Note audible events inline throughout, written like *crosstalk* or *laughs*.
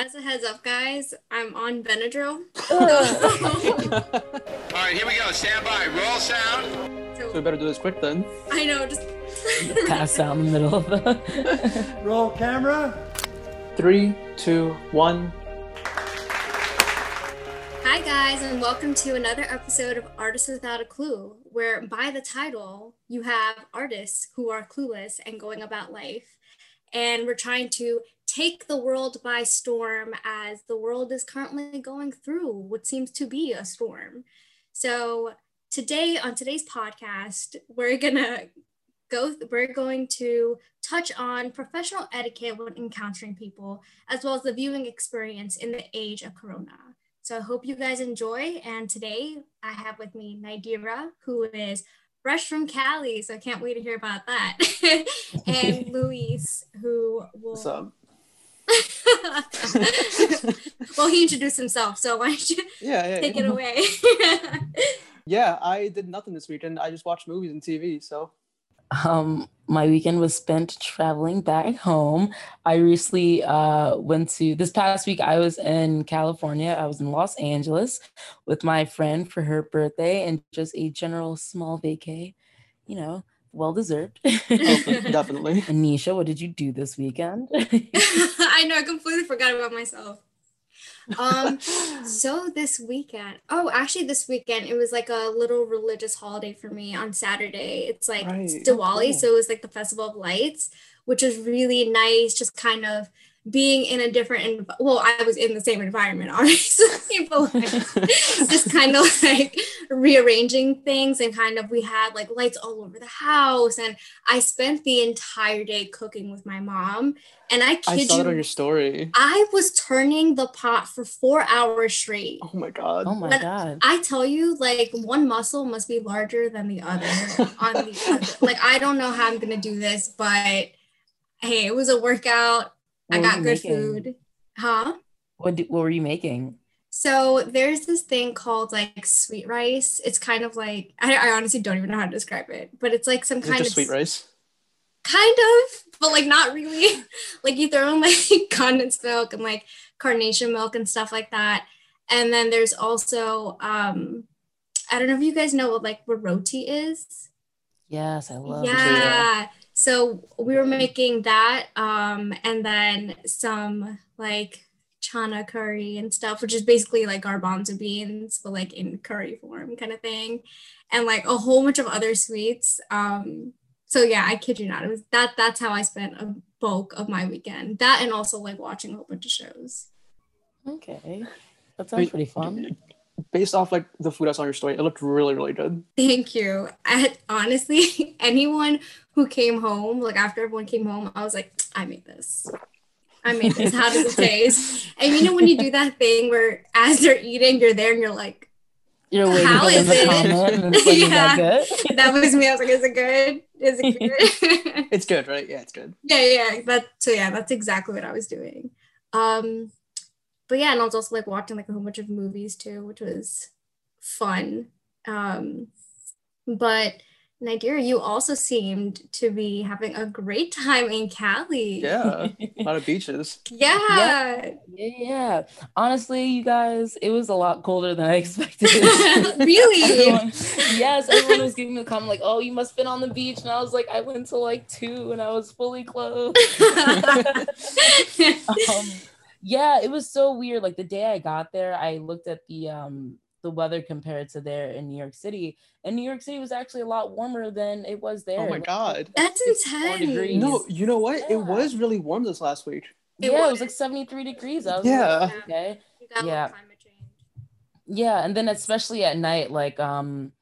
As a heads up, guys, I'm on Benadryl. *laughs* All right, here we go. Stand by. Roll sound. So we better do this quick then. I know, just *laughs* pass out in the middle of the. *laughs* Roll camera. Three, two, one. Hi, guys, and welcome to another episode of Artists Without a Clue, where by the title, you have artists who are clueless and going about life. And we're trying to take the world by storm as the world is currently going through what seems to be a storm. So, today, on today's podcast, we're gonna go, we're going to touch on professional etiquette when encountering people, as well as the viewing experience in the age of Corona. So I hope you guys enjoy. And today I have with me Nidira, who is fresh from Cali. So I can't wait to hear about that. *laughs* and *laughs* Luis, who will. What's *laughs* up? well, he introduced himself. So why don't you Yeah, yeah. take yeah. it away? *laughs* Yeah, I did nothing this weekend. I just watched movies and TV. So Um, my weekend was spent traveling back home. I recently uh went to this past week. I was in California. I was in Los Angeles with my friend for her birthday and just a general small vacay. You know, well deserved. *laughs* definitely. Anisha, *laughs* what did you do this weekend? *laughs* I know, I completely forgot about myself. Um, so this weekend, oh, actually, this weekend it was like a little religious holiday for me on Saturday. It's like it's Right. Oh, Diwali, cool. so it was like the Festival of Lights, which was really nice. Just kind of being in a different, env- well, I was in the same environment, *laughs* obviously, but like, *laughs* just kind of like rearranging things and kind of we had like lights all over the house, and I spent the entire day cooking with my mom, and I I kid saw you. it on your story. I was turning the pot for four hours straight. Oh my god. oh my But- god. I tell you, like one muscle must be larger than the other on the other. *laughs* Like I don't know how I'm gonna do this, but hey, it was a workout. I What were got good making? food. Huh? What do, what were you making? So there's this thing called like sweet rice. It's kind of like I, I honestly don't even know how to describe it, but it's like some Is it kind just of sweet rice? kind of, but like not really. *laughs* like you throw in like *laughs* condensed milk and like carnation milk and stuff like that. And then there's also um I don't know if you guys know what like what roti is. Yes, I love yeah. it. Yeah. So we were making that um and then some like chana curry and stuff, which is basically like garbanzo beans, but like in curry form kind of thing. And like a whole bunch of other sweets. Um so yeah, I kid you not. It was that that's how I spent a bulk of my weekend. That and also like watching a whole bunch of shows. Okay. That sounds pretty fun. Based off like the food I saw on your story, it looked really, really good. Thank you. I honestly, *laughs* anyone who came home, like after everyone came home, I was like, I made this. I made this. How does it *laughs* taste? And you know when you do that thing where as they're eating, you're there and you're like, You're waiting How for them is to it? comment and it's like, is that good? that was me. I was like, is it good? Is it *laughs* good? It's good, right? Yeah, it's good. yeah, yeah. That so yeah, that's exactly what I was doing. Um, but yeah, and I was also like watching like a whole bunch of movies too, which was fun. Um, but Nigeria, you also seemed to be having a great time in Cali. Yeah. *laughs* a lot of beaches. Yeah. Yeah, yeah. Honestly, you guys, it was a lot colder than I *laughs* expected. *laughs* Really? Everyone- yes, everyone was giving me a comment like, "Oh, you must have been on the beach," and I was like, "I went to like two, and I was fully clothed." um, yeah, it was so weird. Like the day I got there, I looked at the um the weather compared to there in New York City, and New York City was actually a lot warmer than it was there. Oh my god. That's 64 intense. No, you know what? Yeah. It was really warm this last week. It yeah, it was. was like 73 degrees. I was Yeah. like, okay. You got a Yeah. climate change. Yeah, and then especially at night, like um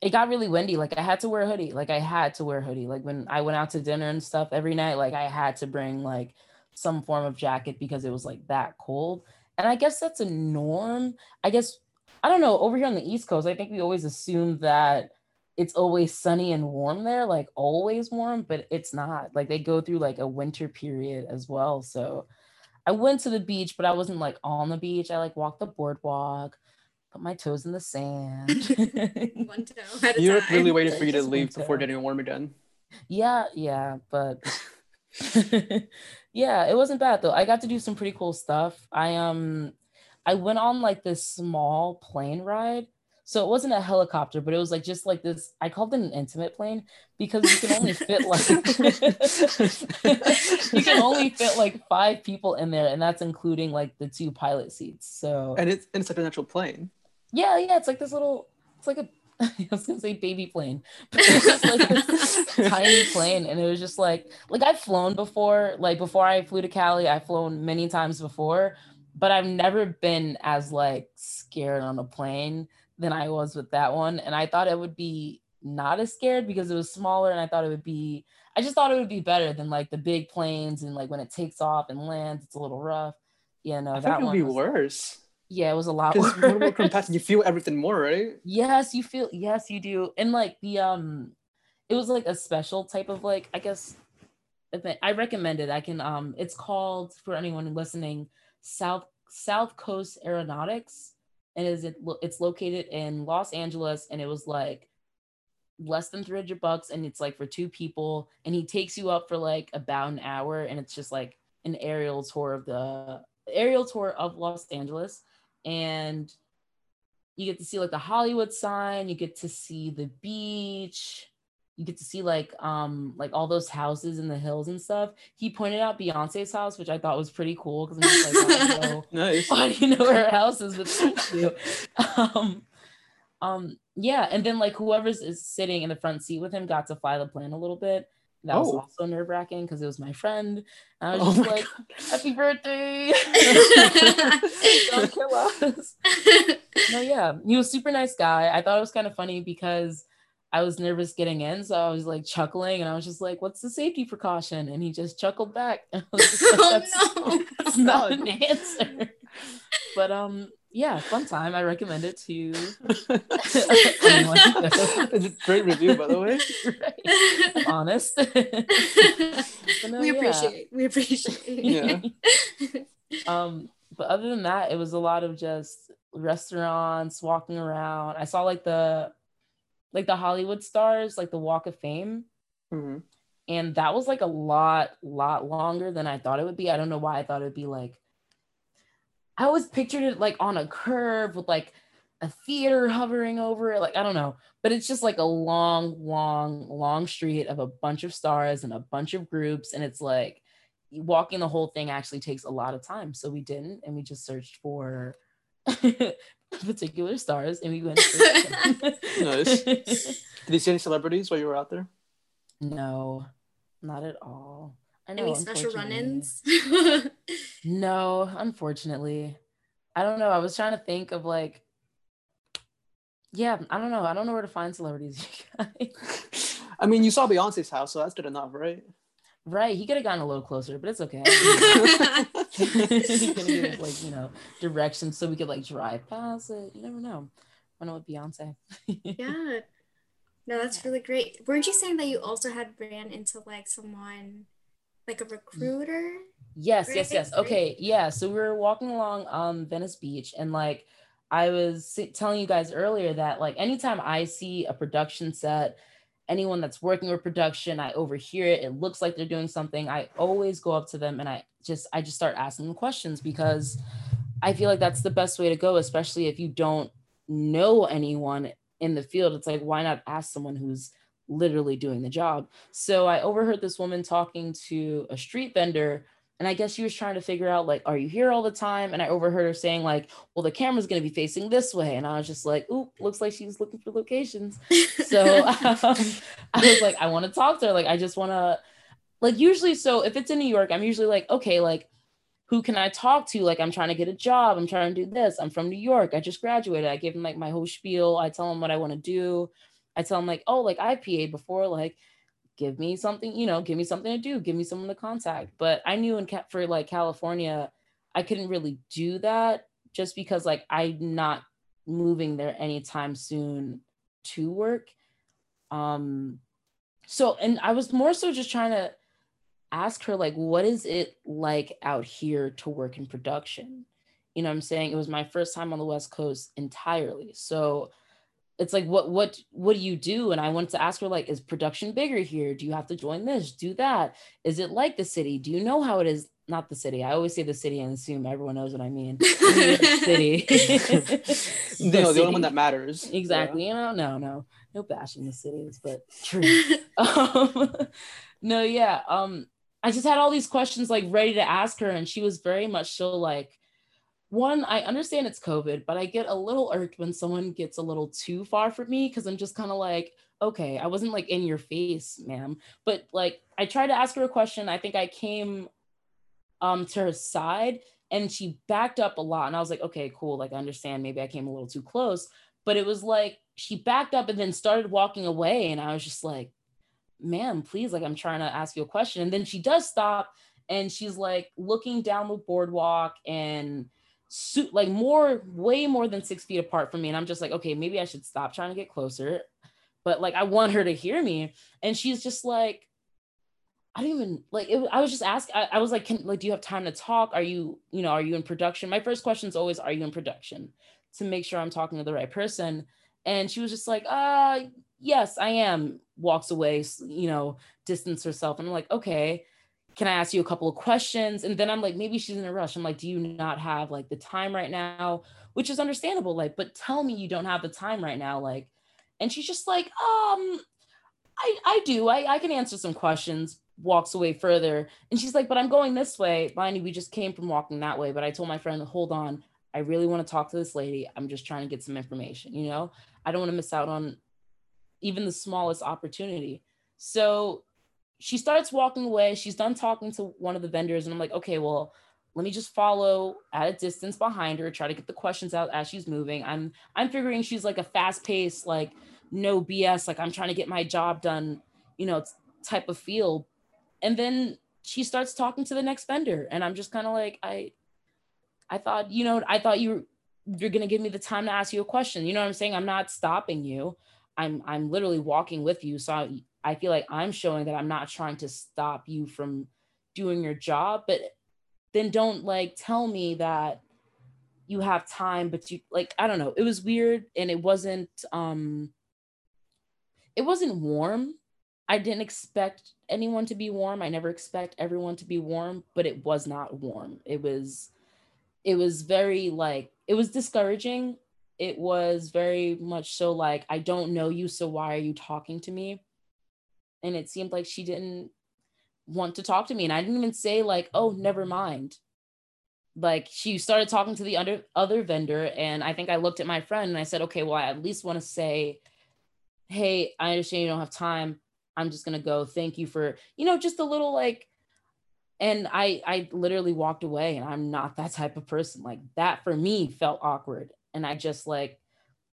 it got really windy. Like I had to wear a hoodie. Like I had to wear a hoodie. Like when I went out to dinner and stuff every night, like I had to bring like some form of jacket because it was like that cold. And I guess that's a norm. I guess I don't know, over here on the East Coast, I think we always assume that it's always sunny and warm there, like always warm, but it's not. Like they go through like a winter period as well. So I went to the beach, but I wasn't like on the beach. I like walked the boardwalk, put my toes in the sand. *laughs* One toe at a You're time. really waiting for you to leave before toe. getting warm again. yeah, yeah, but *laughs* *laughs* yeah, it wasn't bad though. I got to do some pretty cool stuff. I um I went on like this small plane ride. So it wasn't a helicopter, but it was like just like this. I called it an intimate plane because you can only fit like *laughs* you can only fit like five people in there, and that's including like the two pilot seats. So And it's and it's like an actual plane. yeah, yeah, it's like this little. It's like a. *laughs* I was gonna say baby plane, *laughs* but it's just like this *laughs* tiny plane, and it was just like like I've flown before. Like before I flew to Cali, I've flown many times before, but I've never been as like scared on a plane than I was with that one. And I thought it would be not as scared because it was smaller, and I thought it would be. I just thought it would be better than like the big planes and like when it takes off and lands, it's a little rough. Yeah, no, I that it would be was, worse. Yeah, it was a lot Because worse. when we're compact, you feel everything more, right? Yes, you feel yes, you do. And like the um it was like a special type of like I guess event. I recommend it. I can um it's called for anyone listening South South Coast Aeronautics and is it it's located in Los Angeles and it was like less than 300 bucks and it's like for two people and he takes you up for like about an hour and it's just like an aerial tour of the aerial tour of Los Angeles and you get to see like the Hollywood sign, you get to see the beach, you get to see like um like all those houses in the hills and stuff. He pointed out Beyonce's house, which I thought was pretty cool because I'm just like, *laughs* don't know Nice. why do you know where her house is? But you. Um, um, yeah, and then like whoever's is sitting in the front seat with him got to fly the plane a little bit. That was Oh. also nerve wracking because it was my friend. And I was Oh just like, "Happy birthday!" *laughs* Don't kill us. No, yeah, he was a super nice guy. I thought it was kind of funny because I was nervous getting in, so I was like chuckling, and I was just like, "What's the safety precaution?" And he just chuckled back. And *laughs* I was just like, *laughs* oh no. that's not an answer. But um, yeah, fun time. I recommend it to *laughs* anyone. It's a great review, by the way. *laughs* right. Honest. *laughs* No, we yeah. appreciate we appreciate Yeah. Um, but other than that, it was a lot of just restaurants, walking around. I saw like the like the Hollywood stars, like the Walk of Fame. Mhm. and that was like a lot lot longer than i thought it would be i don't know why i thought it would be like i always pictured it like on a curve with like a theater hovering over it like i don't know but it's just like a long long long street of a bunch of stars and a bunch of groups and it's like walking the whole thing actually takes a lot of time so we didn't and we just searched for *laughs* particular stars and we went *laughs* Nice. *laughs* Did you see any celebrities while you were out there? no not at all know, Any special run-ins? *laughs* No, unfortunately. I don't know. I was trying to think of like, yeah, I don't know. I don't know where to find celebrities. *laughs* I mean, you saw Beyonce's house, so that's good enough, right? right. He could have gotten a little closer, but it's okay. *laughs* he could have given like, you know, directions so we could like drive past it. You never know. I know with Beyonce. yeah. No, that's really great. Weren't you saying that you also had ran into like someone like a recruiter? Yes, yes, yes. Okay, yeah. So we were walking along um Venice Beach, and like I was telling you guys earlier that like anytime I see a production set, anyone that's working with production, I overhear it. It looks like they're doing something. I always go up to them and I just I just start asking them questions because I feel like that's the best way to go, especially if you don't know anyone in the field. It's like why not ask someone who's literally doing the job. So I overheard this woman talking to a street vendor and I guess she was trying to figure out like, are you here all the time? And I overheard her saying like, well, the camera's gonna be facing this way, and I was just like, oop, looks like she's looking for locations. So um, *laughs* *laughs* I was like, I want to talk to her. Like, I just want to, like, usually, so if it's in New York, I'm usually like, okay, like, who can I talk to? Like, I'm trying to get a job. I'm trying to do this. I'm from New York. I just graduated. I give them like my whole spiel. I tell them what I want to do. I tell them like, oh, like I PA before, like give me something, you know, give me something to do, give me someone to contact. But I knew in Ca- for like California, I couldn't really do that just because like I'm not moving there anytime soon to work. Um so and I was more so just trying to ask her like what is it like out here to work in production? You know what I'm saying? It was my first time on the West Coast entirely. So it's like what what what do you do? And i wanted to ask her like is production bigger here? Do you have to join this? Do that? Is it like the city? Do you know how it is? Not the city. I always say the city and assume everyone knows what i mean. *laughs* City. *laughs* The, the, the only one that matters. Exactly. Yeah. you know no no. No bashing the cities but true. *laughs* Um, no yeah um i just had all these questions like ready to ask her and she was very much so like one, I understand it's COVID, but I get a little irked when someone gets a little too far from me because I'm just kind of like, okay, I wasn't like in your face, ma'am. But like I tried to ask her a question. I think I came um to her side and she backed up a lot. And I was like, okay, cool. Like I understand maybe I came a little too close. But it was like she backed up and then started walking away. And I was just like, ma'am, please, like I'm trying to ask you a question. And then she does stop and she's like looking down the boardwalk and suit like more way more than six feet apart from me and i'm just like okay maybe i should stop trying to get closer but like i want her to hear me and she's just like i don't even like it, i was just asking I, I was like can like do you have time to talk? Are you you know are you in production? My first question is always are you in production? To make sure i'm talking to the right person and she was just like uh yes i am walks away you know distance herself and i'm like okay can I ask you a couple of questions? And then I'm like, maybe she's in a rush. I'm like, do you not have like the time right now? Which is understandable. Like, but tell me you don't have the time right now. Like, and she's just like, um, I, I do. I, I can answer some questions, walks away further. And she's like, but I'm going this way. Mind we just came from walking that way. But I told my friend, hold on. I really want to talk to this lady. I'm just trying to get some information, you know? I don't want to miss out on even the smallest opportunity. So she starts walking away. She's done talking to one of the vendors, and I'm like, okay, well, let me just follow at a distance behind her, try to get the questions out as she's moving. I'm I'm figuring she's like a fast paced, like no BS, like I'm trying to get my job done, you know, type of feel. And then she starts talking to the next vendor, and I'm just kind of like, I, I thought, you know, I thought you were, you're gonna give me the time to ask you a question. You know what I'm saying? I'm not stopping you. I'm I'm literally walking with you. So I, I feel like I'm showing that I'm not trying to stop you from doing your job, but then don't like tell me that you have time, but you like, I don't know. It was weird and it wasn't, um, it wasn't warm. I didn't expect anyone to be warm. I never expect everyone to be warm, but it was not warm. It was, it was very like, it was discouraging. It was very much so like, I don't know you, so why are you talking to me? And it seemed like she didn't want to talk to me. And i didn't even say like oh never mind. Like she started talking to the other other vendor and i think i looked at my friend and i said okay well i at least want to say hey i understand you don't have time. I'm just going to go. Thank you for you know just a little like and i i literally walked away and i'm not that type of person. Like that for me felt awkward and i just like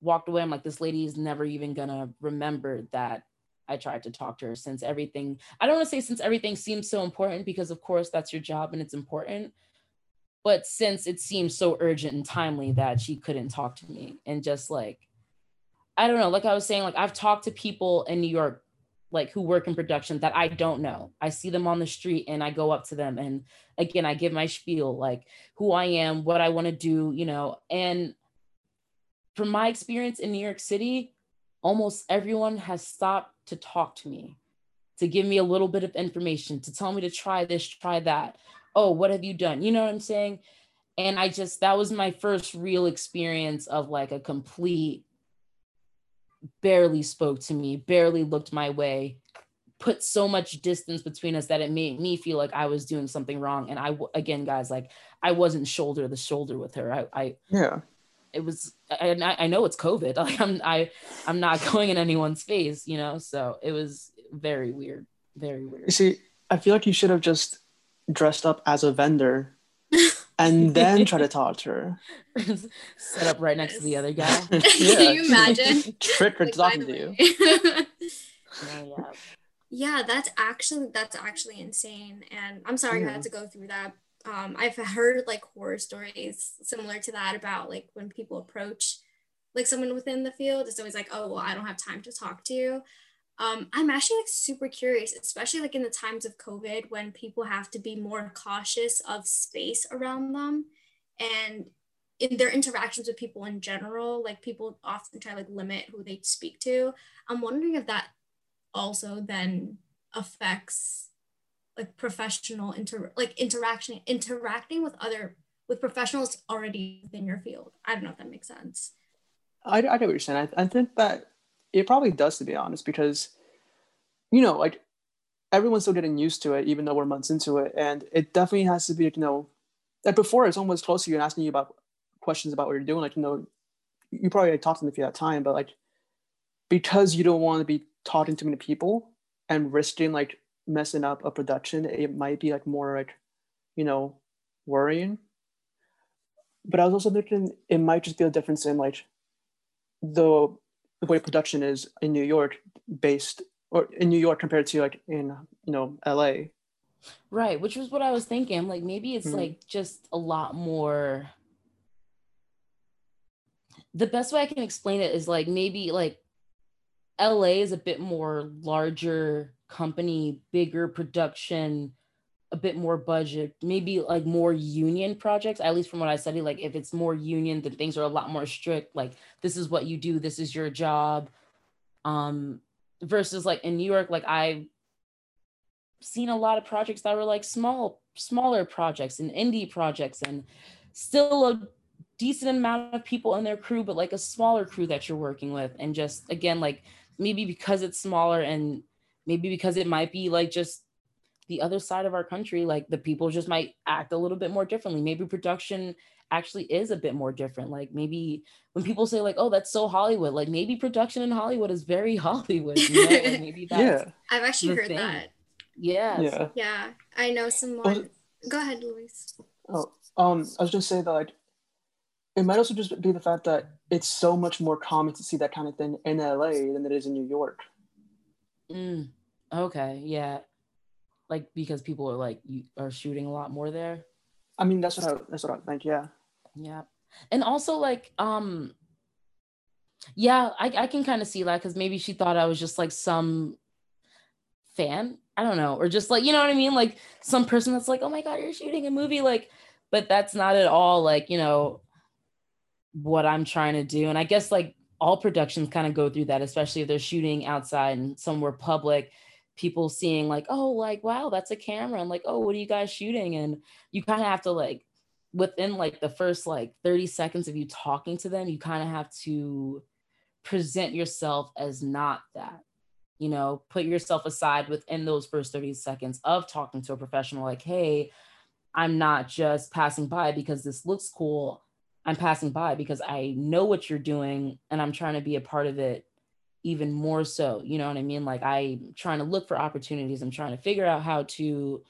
walked away. I'm like this lady is never even gonna remember that I tried to talk to her since everything, I don't want to say since everything seems so important because, of course, that's your job and it's important. But since it seemed so urgent and timely that she couldn't talk to me and just like, I don't know, like I was saying, like I've talked to people in New York, like who work in production that I don't know. I see them on the street and I go up to them and again, I give my spiel, like who I am, what I want to do, you know. And from my experience in New York City, almost everyone has stopped to talk to me, to give me a little bit of information, to tell me to try this, try that. Oh, what have you done? You know what I'm saying? And I just, that was my first real experience of like a complete, barely spoke to me, barely looked my way, put so much distance between us that it made me feel like I was doing something wrong. And I, again, guys, like I wasn't shoulder to shoulder with her. I, I, yeah, it was I, I know it's covid. *laughs* Like i'm i i'm not *laughs* going in anyone's face you know? So it was very weird very weird. You see i feel like you should have just dressed up as a vendor *laughs* and then try to talk to her. Set up right next to the other guy. Yeah. can you imagine? Trick her like, talking to you. Oh, yeah. yeah that's actually that's actually insane. And i'm sorry yeah. you had to go through that um, I've heard like horror stories similar to that about like when people approach like someone within the field, it's always like, oh, well, I don't have time to talk to you. Um, I'm actually like super curious, especially like in the times of COVID when people have to be more cautious of space around them. And in their interactions with people in general, like people often try to like limit who they speak to. I'm wondering if that also then affects like professional inter like interaction interacting with other with professionals already within your field. I don't know if that makes sense. I, I get what you're saying. I, I think that it probably does, to be honest, because, you know, like everyone's still getting used to it, even though we're months into it. And it definitely has to be, like, you know, like before it's almost close to you and asking you about questions about what you're doing. Like, you know, you probably like, talk to them if you have time, but like, because you don't want to be talking to many people and risking like messing up a production, it might be like more like, you know, worrying. But I was also thinking it might just be a difference in like the, the way production is in New York based or in New York compared to like in you know LA. Right, which was what I was thinking. Like maybe it's mm-hmm. like just a lot more the best way I can explain it is like maybe like LA is a bit more larger company, bigger production, a bit more budget, maybe like more union projects, at least from what I study. Like if it's more union, then things are a lot more strict. Like this is what you do, this is your job. Um, versus like in New York, like I've seen a lot of projects that were like small, smaller projects and indie projects and still a decent amount of people in their crew, but like a smaller crew that you're working with. And just again, like maybe because it's smaller and maybe because it might be like just the other side of our country, like the people just might act a little bit more differently. Maybe production actually is a bit more different. Like maybe when people say like, "Oh, that's so Hollywood," like maybe production in Hollywood is very *laughs* Hollywood. You know? like *laughs* maybe that's yeah. I've actually heard thing. that. Yeah. Yeah. Yeah. I know someone. Go ahead, Luis. Oh, um, I was just saying that like it might also just be the fact that it's so much more common to see that kind of thing in LA than it is in New York. Mm, okay, yeah. Like because people are like you are shooting a lot more there? I mean that's what i that's what i think yeah. Yeah. And also like um yeah i, I can kind of see that because maybe she thought i was just like some fan. I don't know. Or just like you know what i mean? Like some person that's like oh my god you're shooting a movie like but that's not at all like you know what i'm trying to do and i guess like all productions kind of go through that especially if they're shooting outside and somewhere public people seeing like, oh, like, wow, that's a camera. And like, oh, what are you guys shooting? And you kind of have to like, within like the first like 30 seconds of you talking to them, you kind of have to present yourself as not that. You know, put yourself aside within those first 30 seconds of talking to a professional, like, hey, I'm not just passing by because this looks cool. I'm passing by because I know what you're doing and I'm trying to be a part of it even more so you know what i mean? Like i'm trying to look for opportunities. I'm trying to figure out how to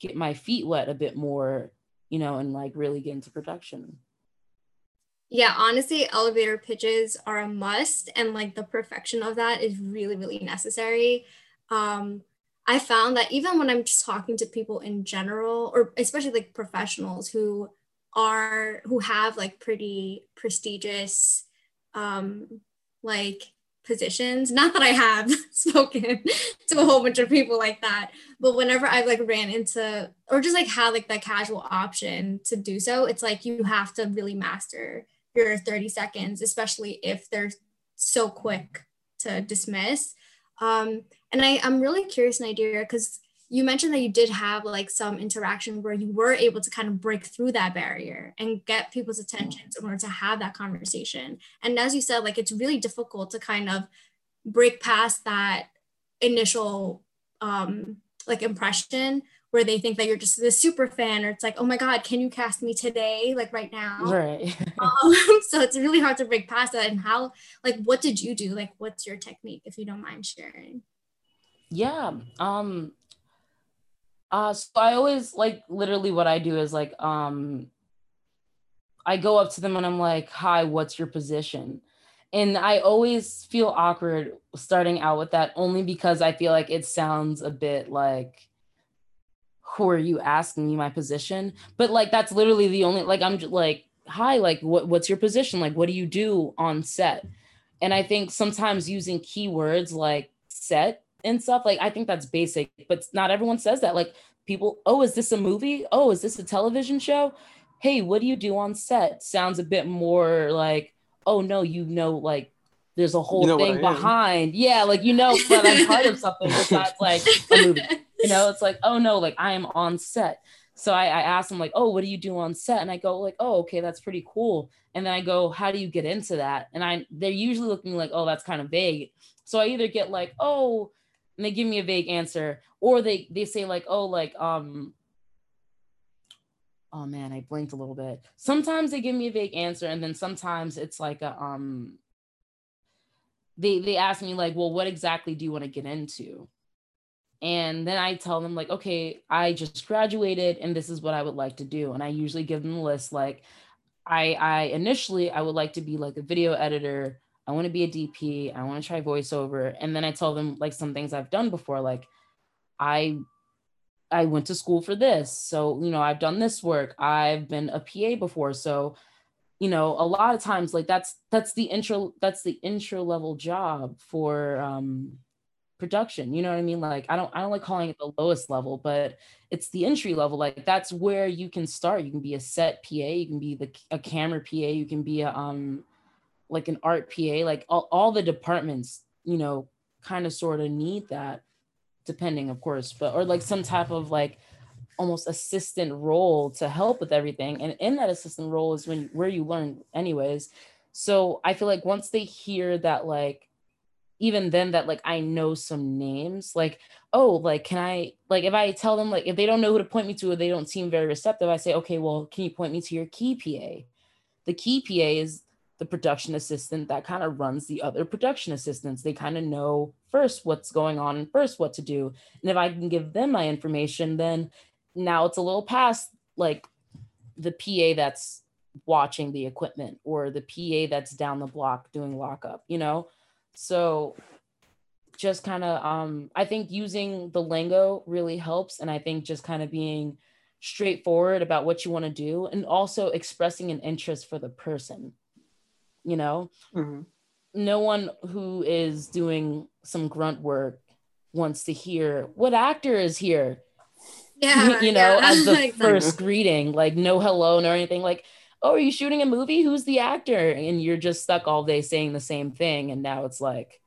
get my feet wet a bit more you know and like really get into production. Yeah honestly elevator pitches are a must and like the perfection of that is really really necessary. Um i found that even when i'm just talking to people in general or especially like professionals who are who have like pretty prestigious um like positions. Not that I have *laughs* spoken to a whole bunch of people like that, but whenever I've like ran into or just like had like that casual option to do so, it's like you have to really master your 30 seconds, especially if they're so quick to dismiss. Um, and I, I'm really curious, Nigeria, because you mentioned that you did have like some interaction where you were able to kind of break through that barrier and get people's attention in order to have that conversation. And as you said, like it's really difficult to kind of break past that initial um, like impression where they think that you're just the super fan or it's like oh my god can you cast me today like right now? Right. *laughs* Um, so it's really hard to break past that. And how like what did you do? Like what's your technique if you don't mind sharing? Yeah um uh, so I always like literally what I do is like um I go up to them and I'm like, "Hi, what's your position?" And I always feel awkward starting out with that only because I feel like it sounds a bit like who are you asking me my position? But like that's literally the only like I'm just like, "Hi, like what what's your position? Like what do you do on set?" And I think sometimes using keywords like set and stuff like i think that's basic but not everyone says that like people oh is this a movie oh is this a television show hey, what do you do on set? Sounds a bit more like, oh no, you know, like there's a whole You know thing behind. Yeah, like you know that I'm part of something besides like a movie. You know, it's like, oh no, like I am on set. So I, I asked them like, oh, what do you do on set? And I go like, oh, okay, that's pretty cool. And then I go, how do you get into that? And I they're usually looking like, oh, that's kind of vague. So I either get like, oh, and they give me a vague answer, or they they say like, oh, like um, oh man, I blinked a little bit. Sometimes they give me a vague answer, and then sometimes it's like a um, they they ask me like, well, what exactly do you want to get into? And then I tell them like, okay, I just graduated, and this is what I would like to do. And I usually give them a list like, I I initially I would like to be like a video editor. I want to be a DP. I want to try voiceover. And then I tell them like some things I've done before, like I I went to school for this. So, you know, I've done this work. I've been a PA before. So, you know, a lot of times like that's that's the intro that's the intro level job for um production. You know what I mean? Like I don't I don't like calling it the lowest level, but it's the entry level. Like that's where you can start. You can be a set PA, you can be the a camera PA, you can be a um like an art PA, like all, all the departments, you know, kind of sort of need that, depending, of course, but or like some type of like almost assistant role to help with everything. And in that assistant role is when where you learn anyways. So I feel like once they hear that like even then that like I know some names, like, oh, like can I like if I tell them like if they don't know who to point me to or they don't seem very receptive, I say, okay, well, can you point me to your key PA? The key PA is the production assistant that kind of runs the other production assistants. They kind of know first what's going on and first what to do. And if I can give them my information, then now it's a little past like the PA that's watching the equipment or the PA that's down the block doing lockup, you know? So just kind of um I think using the lingo really helps and I think just kind of being straightforward about what you want to do and also expressing an interest for the person. You know, Mhm. no one who is doing some grunt work wants to hear what actor is here Yeah. *laughs* you know, yeah, as the *laughs* exactly. first greeting, like no hello nor anything. Like, oh, are you shooting a movie? Who's the actor? And you're just stuck all day saying the same thing. And now it's like,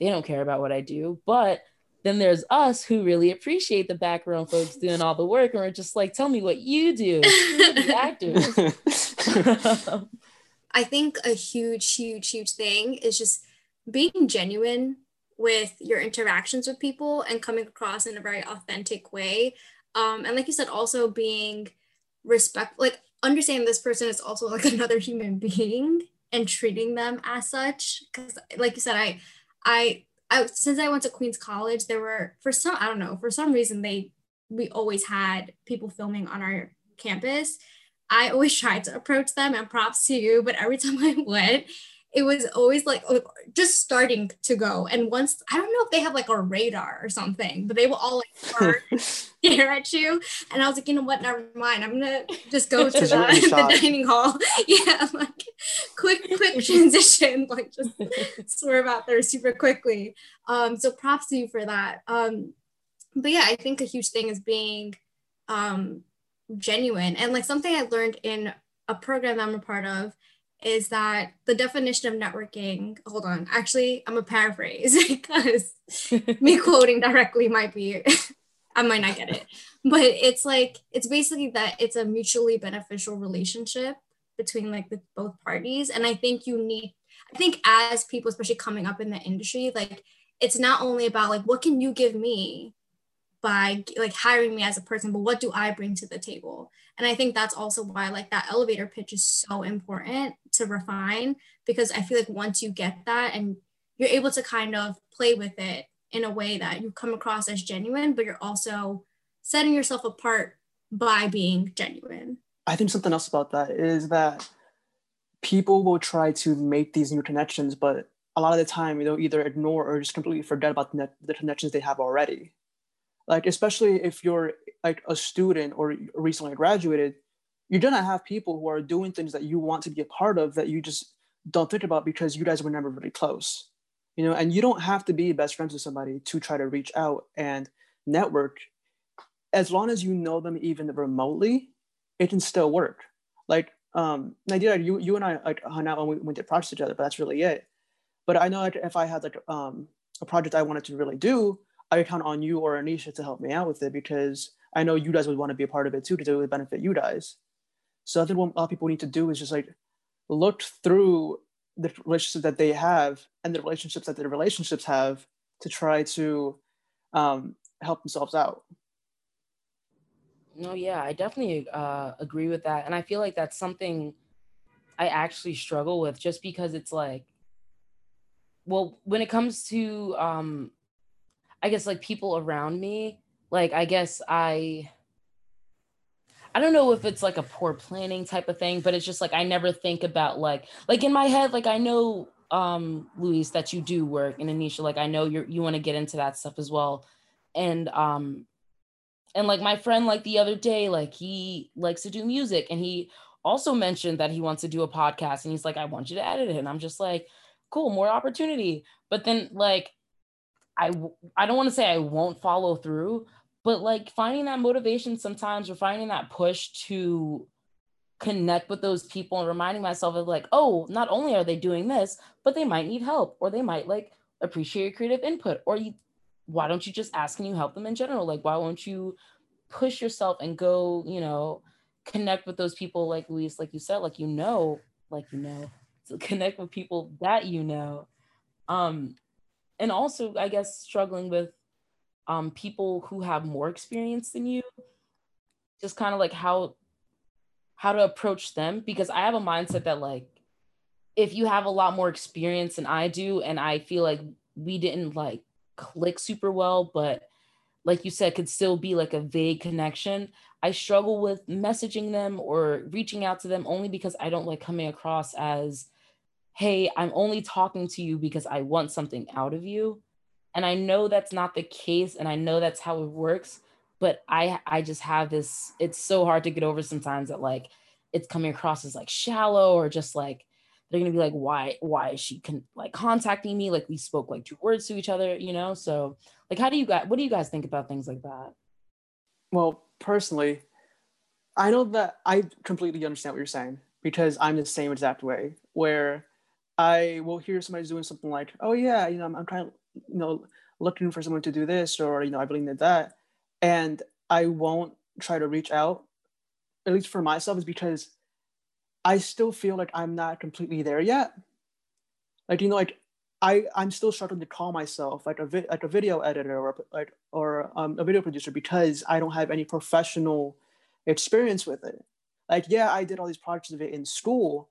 they don't care about what I do. But then there's us who really appreciate the background folks doing all the work. And we're just like, tell me what you do. The *laughs* actors. I think a huge, huge, huge thing is just being genuine with your interactions with people and coming across in a very authentic way. Um, and like you said, also being respect, like understanding this person is also like *laughs* another human being and treating them as such. Because, like you said, I, I, I, since I went to Queens College, there were for some, I don't know, for some reason they, we always had people filming on our campus. I always tried to approach them and props to you, but every *laughs* time I went, it was always like just starting to go. And once I don't know if they have like a radar or something, but they will all like *laughs* *laughs* stare at you. And I was like, you know what? Never mind. I'm gonna just go to Because you're already the, the dining hall. Yeah, like quick, quick transition. Like just swerve out there super quickly. Um, so props to you for that. Um, but yeah, I think a huge thing is being um genuine. And like something I learned in a program that I'm a part of is that the definition of networking hold on actually i'm a paraphrase *laughs* because *laughs* me quoting directly might be i might not get it. But it's like it's basically that it's a mutually beneficial relationship between like the both parties. And i think you need i think as people especially coming up in the industry like it's not only about like what can you give me by like hiring me as a person but what do i bring to the table and i think that's also why like that elevator pitch is so important to refine because i feel like once you get that and you're able to kind of play with it in a way that you come across as genuine but you're also setting yourself apart by being genuine I think something else about that is that people will try to make these new connections, but a lot of the time they'll either ignore or just completely forget about the, connections they have already. Like especially if you're like a student or recently graduated, you're gonna have people who are doing things that you want to be a part of that you just don't think about because you guys were never really close. You know, and you don't have to be best friends with somebody to try to reach out and network. As long as you know them even remotely, it can still work. Like um Nadia, you you and I like hung out and we, we did projects together, but that's really it. But I know like if I had like um a project I wanted to really do, I count on you or Anisha to help me out with it because I know you guys would want to be a part of it too because it would benefit you guys. So I think what a lot of people need to do is just like look through the relationships that they have and the relationships that their relationships have to try to um, help themselves out. No, yeah, I definitely uh, agree with that. And I feel like that's something I actually struggle with just because it's like, well, when it comes to, um, I guess, like people around me, like, I guess I, I don't know if it's like a poor planning type of thing, but it's just like I never think about like, like in my head, like I know um Luis that you do work and Anisha, like I know you're you want to get into that stuff as well. And um and like my friend like the other day like he likes to do music and he also mentioned that he wants to do a podcast and he's like i want you to edit it and i'm just like cool more opportunity but then like i i don't want to say i won't follow through but like finding that motivation sometimes or finding that push to connect with those people and reminding myself of like oh not only are they doing this but they might need help or they might like appreciate your creative input or you why don't you just ask can you help them in general? Like why won't you push yourself and go you know connect with those people like luis like you said like you know like you know *laughs* to connect with people that you know? Um and also i guess struggling with um people who have more experience than you just kind of like how how to approach them because i have a mindset that like if you have a lot more experience than i do and i feel like we didn't like click super well, but like you said, could still be like a vague connection. I struggle with messaging them or reaching out to them only because I don't like coming across as, hey, I'm only talking to you because I want something out of you. And I know that's not the case, and I know that's how it works. But I I just have this, it's so hard to get over sometimes that like it's coming across as like shallow or just like they're gonna be like, why, why is she con- like contacting me? Like we spoke like two words to each other, you know? So like, how do you guys, what do you guys think about things like that? Well, personally, I know that I completely understand what you're saying because I'm the same exact way where I will hear somebody's doing something like, oh yeah, you know, I'm, I'm trying, you know, looking for someone to do this or, you know, I believe in that. And I won't try to reach out, at least for myself, is because I still feel like I'm not completely there yet. Like you know, like I I'm still struggling to call myself like a vi- like a video editor or like or um, a video producer because I don't have any professional experience with it. Like yeah, I did all these projects of it in school,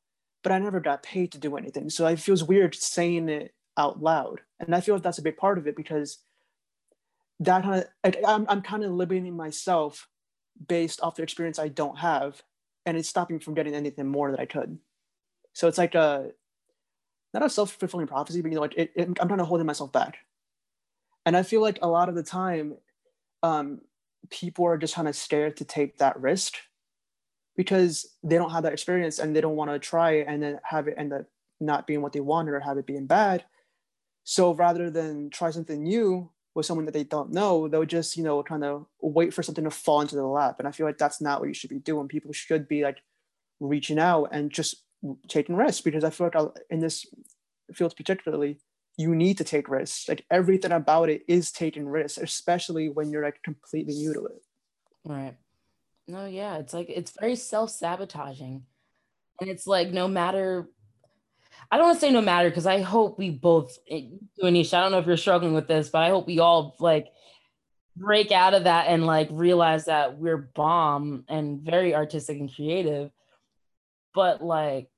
but I never got paid to do anything. So it feels weird saying it out loud, and I feel like that's a big part of it because that kind of like, I'm I'm kind of limiting myself based off the experience I don't have and it's stopping me from getting anything more that I could. So it's like a not a self fulfilling prophecy, but you know, like it, it, I'm kind of holding myself back. And I feel like a lot of the time, um, people are just kind of scared to take that risk because they don't have that experience and they don't want to try it and then have it end up not being what they wanted or have it being bad. So rather than try something new, with someone that they don't know, they'll just, you know, kind of wait for something to fall into the lap. And I feel like that's not what you should be doing. People should be like reaching out and just taking risks because I feel like in this field particularly, you need to take risks. Like everything about it is taking risks, especially when you're like completely new to it. Right. No, yeah, it's like it's very self-sabotaging. And it's like no matter I don't want to say no matter because I hope we both, eh, Anisha, I don't know if you're struggling with this, but I hope we all like break out of that and like realize that we're bomb and very artistic and creative. But like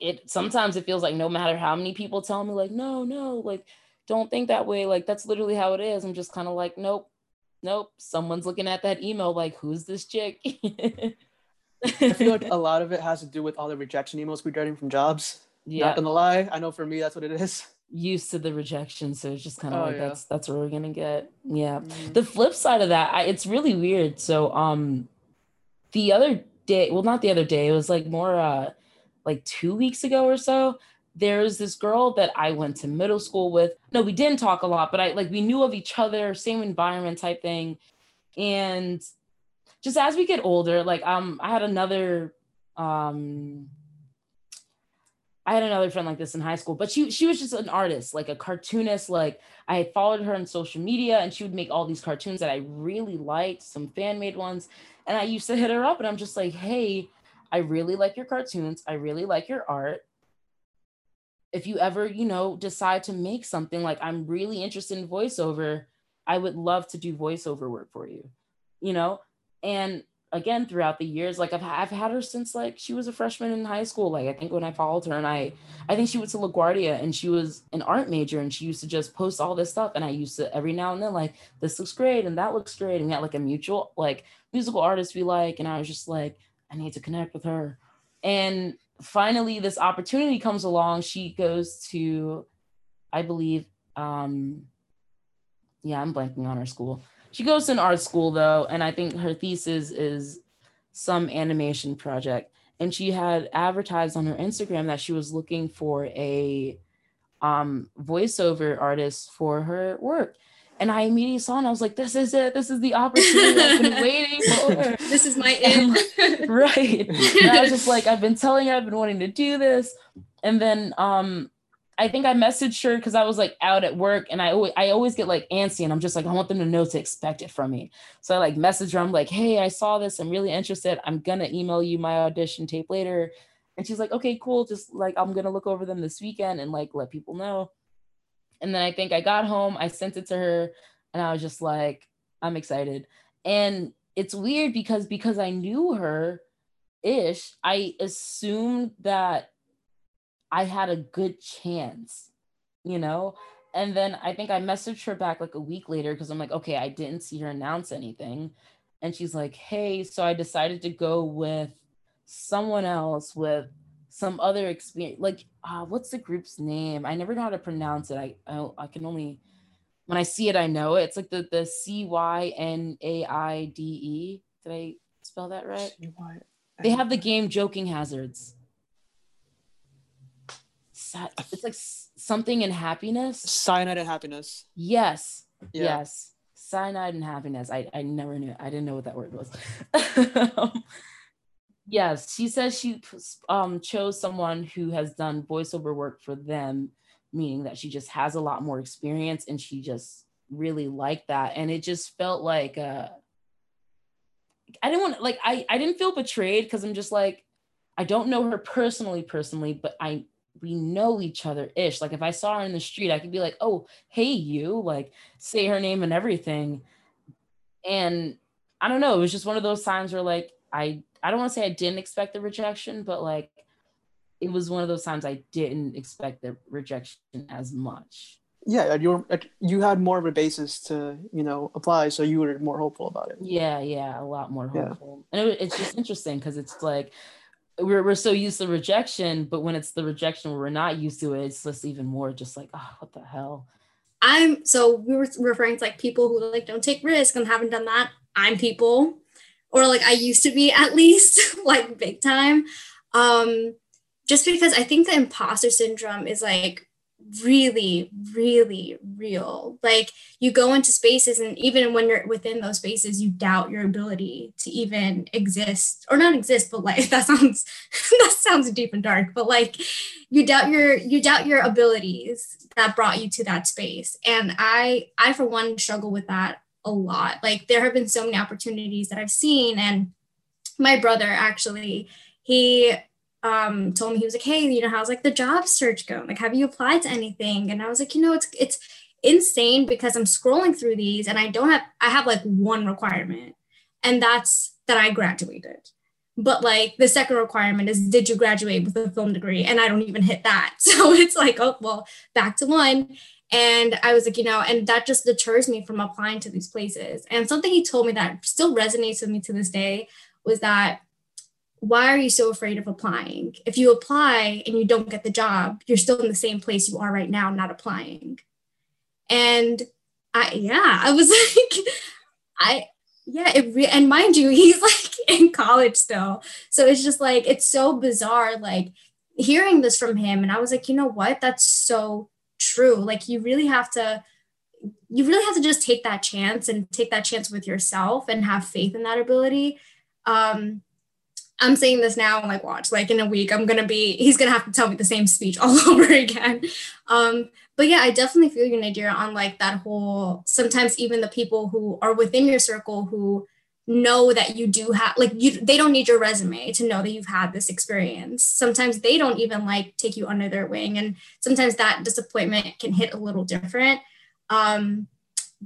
it sometimes it feels like no matter how many people tell me, like, no, no, like don't think that way. Like that's literally how it is. I'm just kind of like, nope, nope. Someone's looking at that email, like, who's this chick? I feel like *laughs* a lot of it has to do with all the rejection emails we're getting from jobs. Yeah. Not gonna lie, I know for me that's what it is. Used to the rejection, so it's just kind of oh, like yeah. that's that's what we're gonna get. Yeah. Mm-hmm. The flip side of that, I, it's really weird. So um, the other day, well, not the other day, it was like more uh, like two weeks ago or so. There's this girl that I went to middle school with. No, we didn't talk a lot, but I like we knew of each other, same environment type thing, and just as we get older, like um, I had another um I had another friend like this in high school, but she she was just an artist, like a cartoonist. Like I had followed her on social media, and she would make all these cartoons that I really liked, some fan made ones. And I used to hit her up, and I'm just like, "Hey, I really like your cartoons. I really like your art. If you ever, you know, decide to make something, like I'm really interested in voiceover, I would love to do voiceover work for you, you know." And again throughout the years like I've, I've had her since like she was a freshman in high school like i think when i followed her and i i think she went to laguardia and she was an art major and she used to just post all this stuff and i used to every now and then like this looks great and that looks great and we had like a mutual like musical artist we like and i was just like i need to connect with her and finally this opportunity comes along she goes to i believe um yeah i'm blanking on her school she goes to an art school though, and I think her thesis is some animation project. And she had advertised on her Instagram that she was looking for a um, voiceover artist for her work. And I immediately saw and I was like, this is it. This is the opportunity I've been *laughs* waiting for. This is *laughs* my end. *laughs* right. And I was just like, I've been telling her I've been wanting to do this. And then um I think I messaged her because I was like out at work and I always I always get like antsy and I'm just like I want them to know to expect it from me. So I like message her. I'm like, hey, I saw this. I'm really interested. I'm gonna email you my audition tape later. And she's like, okay, cool. Just like I'm gonna look over them this weekend and like let people know. And then I think I got home, I sent it to her, and I was just like, I'm excited. And it's weird because because I knew her ish, I assumed that I had a good chance, you know? And then I think I messaged her back like a week later because I'm like, okay, I didn't see her announce anything. And she's like, hey, so I decided to go with someone else with some other experience. Like, uh, what's the group's name? I never know how to pronounce it. I, I, I can only, when I see it, I know it. It's like the, the C Y N A I D E. Did I spell that right? They have the game Joking Hazards it's like something in happiness. Cyanide and happiness. Yes. Yeah. Yes. Cyanide and happiness. I, I never knew. I didn't know what that word was. *laughs* yes, she says she um, chose someone who has done voiceover work for them, meaning that she just has a lot more experience and she just really liked that. And it just felt like uh, I didn't want like I I didn't feel betrayed because I'm just like I don't know her personally personally, but I we know each other ish. Like if I saw her in the street, I could be like, oh, hey, you, like say her name and everything. And I don't know, it was just one of those times where like I I don't want to say I didn't expect the rejection, but like it was one of those times I didn't expect the rejection as much. Yeah, you were you had more of a basis to you know apply, so you were more hopeful about it. Yeah, yeah, a lot more hopeful, yeah. and it, it's just interesting because it's like we're, we're so used to rejection, but when it's the rejection where we're not used to it, it's just even more just like, oh, what the hell? I'm so we were referring to like people who like don't take risks and haven't done that. I'm people, or like I used to be at least, *laughs* like big time. Um, just because I think the imposter syndrome is like really, really real. Like you go into spaces, and even when you're within those spaces, you doubt your ability to even exist or not exist, but like *laughs* that sounds *laughs* that sounds deep and dark, but like you doubt your you doubt your abilities that brought you to that space. And I I for one struggle with that a lot. Like there have been so many opportunities that I've seen and my brother actually he um, told me he was like, "Hey, you know, how's like the job search going? Like, have you applied to anything?" And I was like, "You know, it's it's insane because I'm scrolling through these and I don't have I have like one requirement, and that's that I graduated. But like the second requirement is, did you graduate with a film degree? And I don't even hit that. *laughs* So it's like, oh well, back to one." And I was like, you know, and that just deters me from applying to these places. And something he told me that still resonates with me to this day was that why are you so afraid of applying? If you apply and you don't get the job, you're still in the same place you are right now, not applying. And I, yeah, I was *laughs* like, I, yeah, it re- and mind you, *laughs* he's like in college still. So it's just like, it's so bizarre, like hearing this from him. And I was like, you know what? That's so true. Like, you really have to, you really have to just take that chance and take that chance with yourself and have faith in that ability. Um, I'm saying this now, I'm like, watch, like in a week, I'm gonna be, he's gonna have to tell me the same speech *laughs* all over again. Um, but yeah, I definitely feel you, Nadira, on like that whole sometimes even the people who are within your circle who know that you do have like you they don't need your resume to know that you've had this experience. Sometimes they don't even like take you under their wing and sometimes that disappointment can hit a little different. Um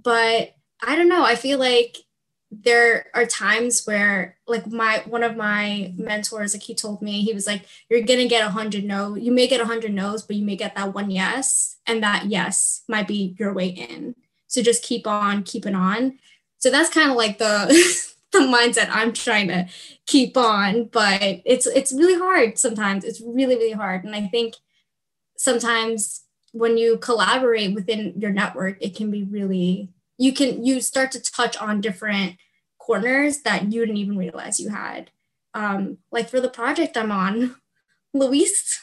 but i don't know i feel like there are times where like my one of my mentors like he told me he was like you're gonna get a hundred no you may get a hundred no's but you may get that one yes and that yes might be your way in. So just keep on keeping on so that's kind of like the *laughs* the mindset i'm trying to keep on but it's it's really hard sometimes. It's really really hard. And i think sometimes when you collaborate within your network it can be really you can you start to touch on different corners that you didn't even realize you had. Um, like for the project i'm on *laughs* luis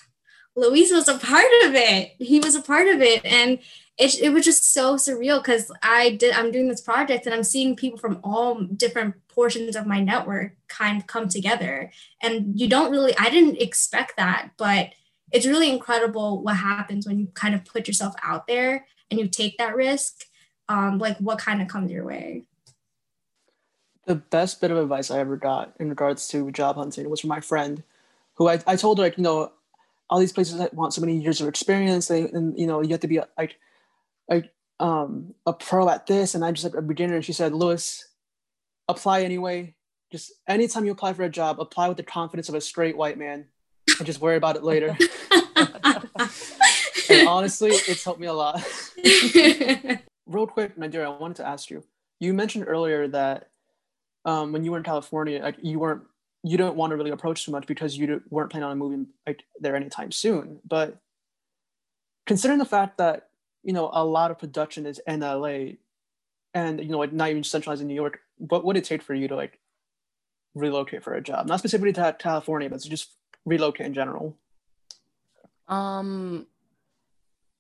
luis was a part of it. He was a part of it. And it, it was just so surreal because i did i'm doing this project and i'm seeing people from all different portions of my network kind of come together and you don't really i didn't expect that but it's really incredible what happens when you kind of put yourself out there and you take that risk um, like what kind of comes your way? The best bit of advice I ever got in regards to job hunting was from my friend, who I, I told her like you know, all these places that want so many years of experience, they, and you know you have to be like, like um a pro at this, and I just like a beginner. And she said, Lewis, apply anyway. Just anytime you apply for a job, apply with the confidence of a straight white man, and just worry about it later. *laughs* and honestly, it's helped me a lot *laughs* real quick, Nadira, I wanted to ask you. You mentioned earlier that um, when you were in California, like you weren't, you don't want to really approach too much because you weren't planning on moving like there anytime soon. But considering the fact that you know a lot of production is in LA, and you know like not even centralized in New York, what would it take for you to like relocate for a job? Not specifically to California, but just relocate in general. Um,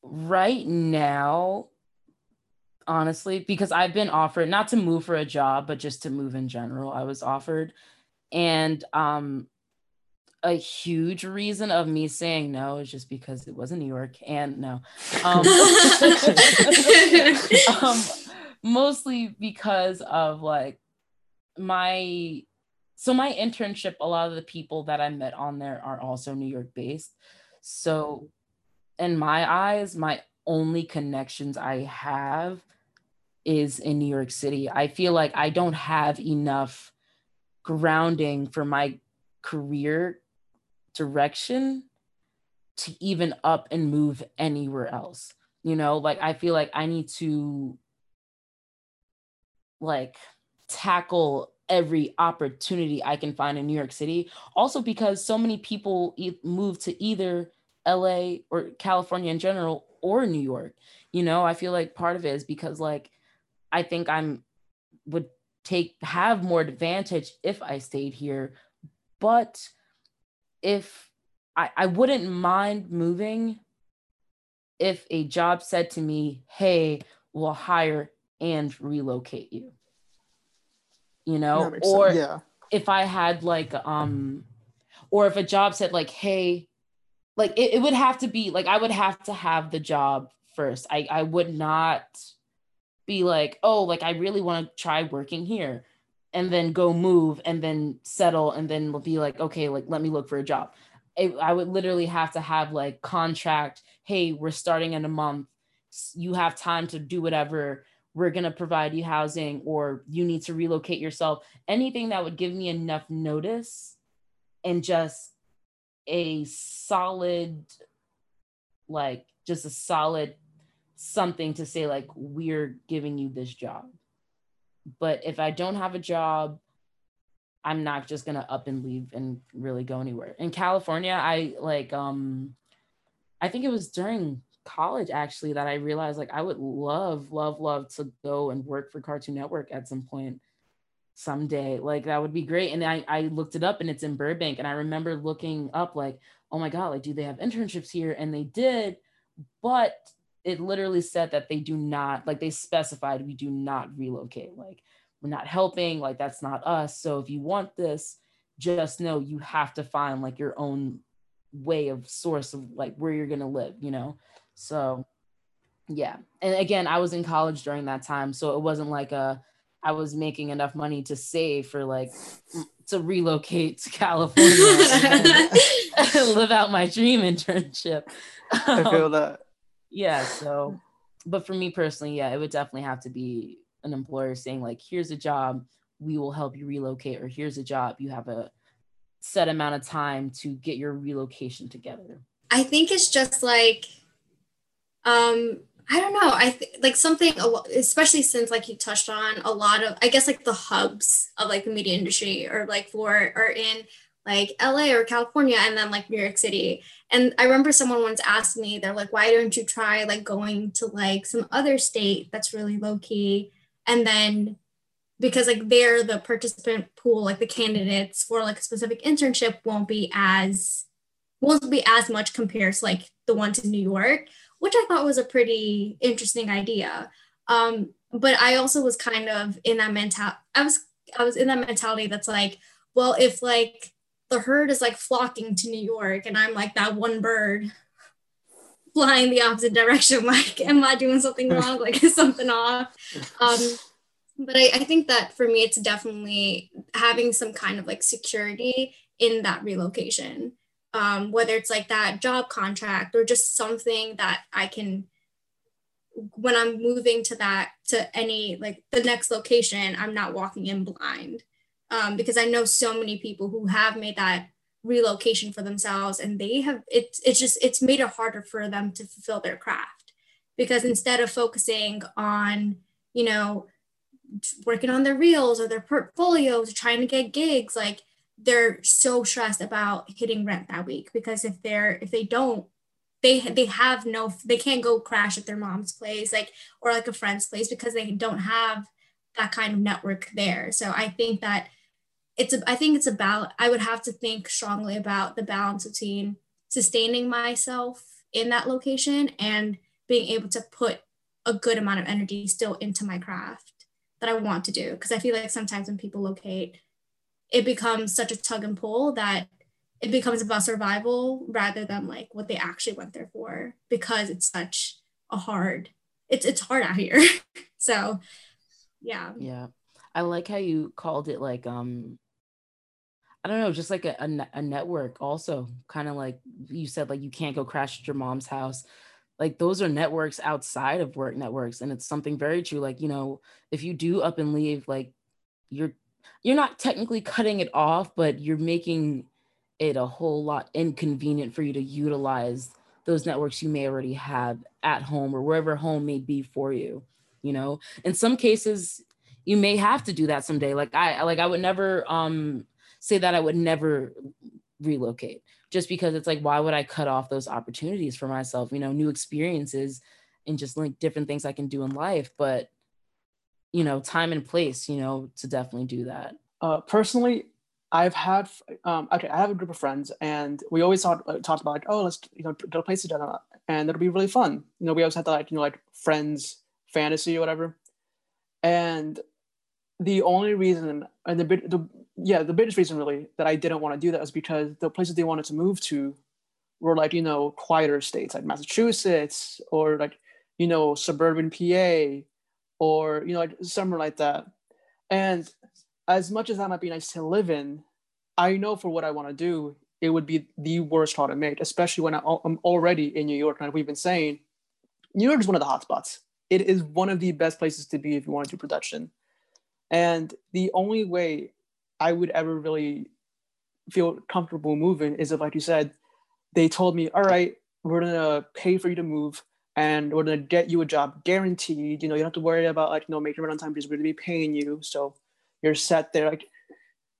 right now honestly, because I've been offered not to move for a job, but just to move in general. I was offered. And um, a huge reason of me saying no is just because it was in New York and no. *laughs* Um, *laughs* um, mostly because of like my so my internship a lot of the people that i met on there are also new york based so in my eyes my only connections i have is in New York City. I feel like I don't have enough grounding for my career direction to even up and move anywhere else. You know, like I feel like I need to like tackle every opportunity I can find in New York City. Also because so many people move to either LA or California in general or New York. You know, I feel like part of it is because like I think I'm would take have more advantage if I stayed here. But if I, I wouldn't mind moving if a job said to me, hey, we'll hire and relocate you. You know, or yeah. if I had like um or if a job said like, hey, like it, it would have to be like I would have to have the job first. I, I would not be like, oh, like I really want to try working here and then go move and then settle and then be like, okay, like let me look for a job. It, I would literally have to have like contract, hey, we're starting in a month. You have time to do whatever. We're going to provide you housing or you need to relocate yourself. Anything that would give me enough notice and just a solid, like, just a solid something to say like we're giving you this job but if i don't have a job i'm not just to up and leave and really go anywhere. In california i like um i think it was during college actually that i realized like i would love love love to go and work for cartoon network at some point someday. Like that would be great. And I, I looked it up and it's in burbank. And i remember looking up like oh my god like do they have internships here? And they did. But it literally said that they do not like they specified we do not relocate like we're not helping like that's not us so if you want this just know you have to find like your own way of source of like where you're gonna live, you know? So yeah. And again, I was in college during that time. So it wasn't like a I was making enough money to save for like *laughs* to relocate to California and *laughs* *laughs* live out my dream internship. I feel um, that. Yeah. So, but for me personally, yeah, it would definitely have to be an employer saying, like, here's a job, we will help you relocate, or here's a job, you have a set amount of time to get your relocation together. I think it's just like, um, I don't know. I like something, especially since like you touched on a lot of, I guess like the hubs of like the media industry or like for are in like LA or California and then like New York City. And I remember someone once asked me, they're like, why don't you try like going to like some other state that's really low key? And then because like they're the participant pool, like the candidates for like a specific internship won't be as won't be as much compared to like the ones in New York which I thought was a pretty interesting idea. Um, but I also was kind of in that mental. I was I was in that mentality that's like, well, if like the herd is like flocking to New York, and I'm like that one bird flying the opposite direction, *laughs* like, am I doing something *laughs* wrong? Like, is something off? Um, but I, I think that for me, it's definitely having some kind of like security in that relocation um, whether it's like that job contract or just something that I can when I'm moving to that to any like the next location, I'm not walking in blind. Um, because I know so many people who have made that relocation for themselves and they have it's it's just it's made it harder for them to fulfill their craft because instead of focusing on you know working on their reels or their portfolios trying to get gigs like they're so stressed about hitting rent that week because if they're if they don't they they have no they can't go crash at their mom's place like or like a friend's place because they don't have that kind of network there. So i think that it's a, i think it's about i would have to think strongly about the balance between sustaining myself in that location and being able to put a good amount of energy still into my craft that i want to do. Because i feel like sometimes when people locate it becomes such a tug and pull that it becomes about survival rather than like what they actually went there for because it's such a hard it's it's hard out here. *laughs* So yeah. Yeah. I like how you called it like um i don't know just like a, a, a network also kind of like you said like you can't go crash at your mom's house like those are networks outside of work networks and it's something very true like you know if you do up and leave like you're you're not technically cutting it off, but you're making it a whole lot inconvenient for you to utilize those networks you may already have at home or wherever home may be for you. You know, in some cases, you may have to do that someday. Like I like I would never um say that I would never relocate just because it's like why would I cut off those opportunities for myself, you know, new experiences and just like different things I can do in life, but you know time and place you know to definitely do that. Uh, personally i've had um, okay i have a group of friends and we always uh, talked about like oh let's you know go to place together and it'll be really fun. You know we always had that like you know like friends fantasy or whatever. And the only reason and the, the yeah the biggest reason really that i didn't want to do that was because the places they wanted to move to were like you know quieter states like massachusetts or like you know suburban pa or you know like somewhere like that. And as much as that might be nice to live in i know for what i want to do it would be the worst call to make especially when i'm already in new york. Like we've been saying new york is one of the hotspots. It is one of the best places to be if you want to do production and the only way i would ever really feel comfortable moving is if like you said they told me all right we're to pay for you to move and we're gonna get you a job guaranteed. You know, you don't have to worry about like you know making rent on time because we're gonna be paying you, so you're set there. Like